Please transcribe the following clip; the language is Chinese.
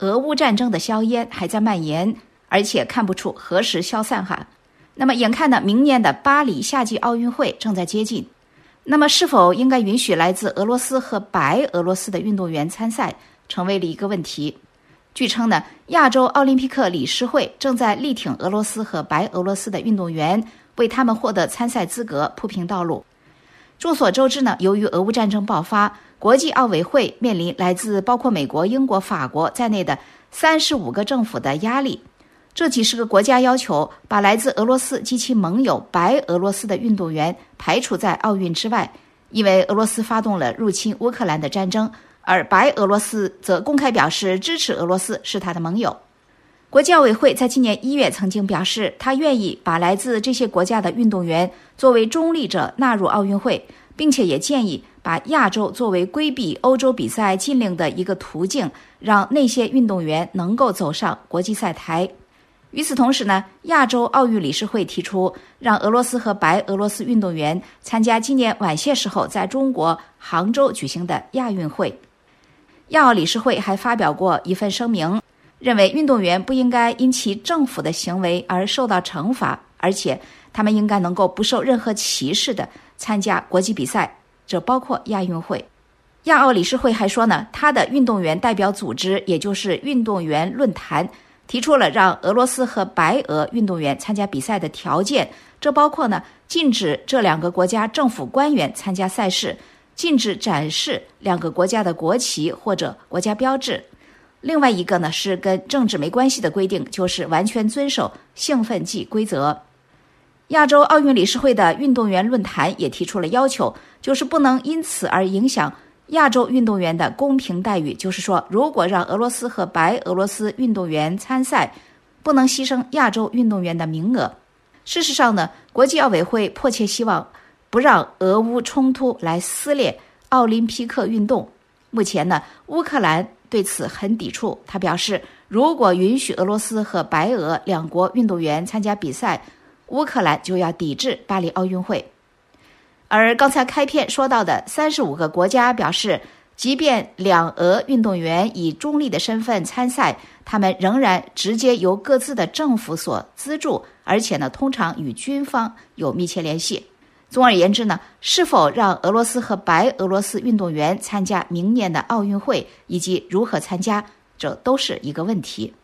俄乌战争的硝烟还在蔓延，而且看不出何时消散哈。那么，眼看呢，明年的巴黎夏季奥运会正在接近，那么是否应该允许来自俄罗斯和白俄罗斯的运动员参赛，成为了一个问题。据称呢，亚洲奥林匹克理事会正在力挺俄罗斯和白俄罗斯的运动员，为他们获得参赛资格铺平道路。众所周知呢，由于俄乌战争爆发，国际奥委会面临来自包括美国、英国、法国在内的三十五个政府的压力。这几十个国家要求把来自俄罗斯及其盟友白俄罗斯的运动员排除在奥运之外，因为俄罗斯发动了入侵乌克兰的战争，而白俄罗斯则公开表示支持俄罗斯是他的盟友。国际奥委会在今年一月曾经表示，他愿意把来自这些国家的运动员作为中立者纳入奥运会，并且也建议把亚洲作为规避欧洲比赛禁令的一个途径，让那些运动员能够走上国际赛台。与此同时呢，亚洲奥运理事会提出让俄罗斯和白俄罗斯运动员参加今年晚些时候在中国杭州举行的亚运会。亚奥理事会还发表过一份声明，认为运动员不应该因其政府的行为而受到惩罚，而且他们应该能够不受任何歧视的参加国际比赛，这包括亚运会。亚奥理事会还说呢，他的运动员代表组织，也就是运动员论坛。提出了让俄罗斯和白俄运动员参加比赛的条件，这包括呢禁止这两个国家政府官员参加赛事，禁止展示两个国家的国旗或者国家标志。另外一个呢是跟政治没关系的规定，就是完全遵守兴奋剂规则。亚洲奥运理事会的运动员论坛也提出了要求，就是不能因此而影响。亚洲运动员的公平待遇，就是说，如果让俄罗斯和白俄罗斯运动员参赛，不能牺牲亚洲运动员的名额。事实上呢，国际奥委会迫切希望不让俄乌冲突来撕裂奥林匹克运动。目前呢，乌克兰对此很抵触，他表示，如果允许俄罗斯和白俄两国运动员参加比赛，乌克兰就要抵制巴黎奥运会。而刚才开篇说到的三十五个国家表示，即便两俄运动员以中立的身份参赛，他们仍然直接由各自的政府所资助，而且呢，通常与军方有密切联系。总而言之呢，是否让俄罗斯和白俄罗斯运动员参加明年的奥运会，以及如何参加，这都是一个问题。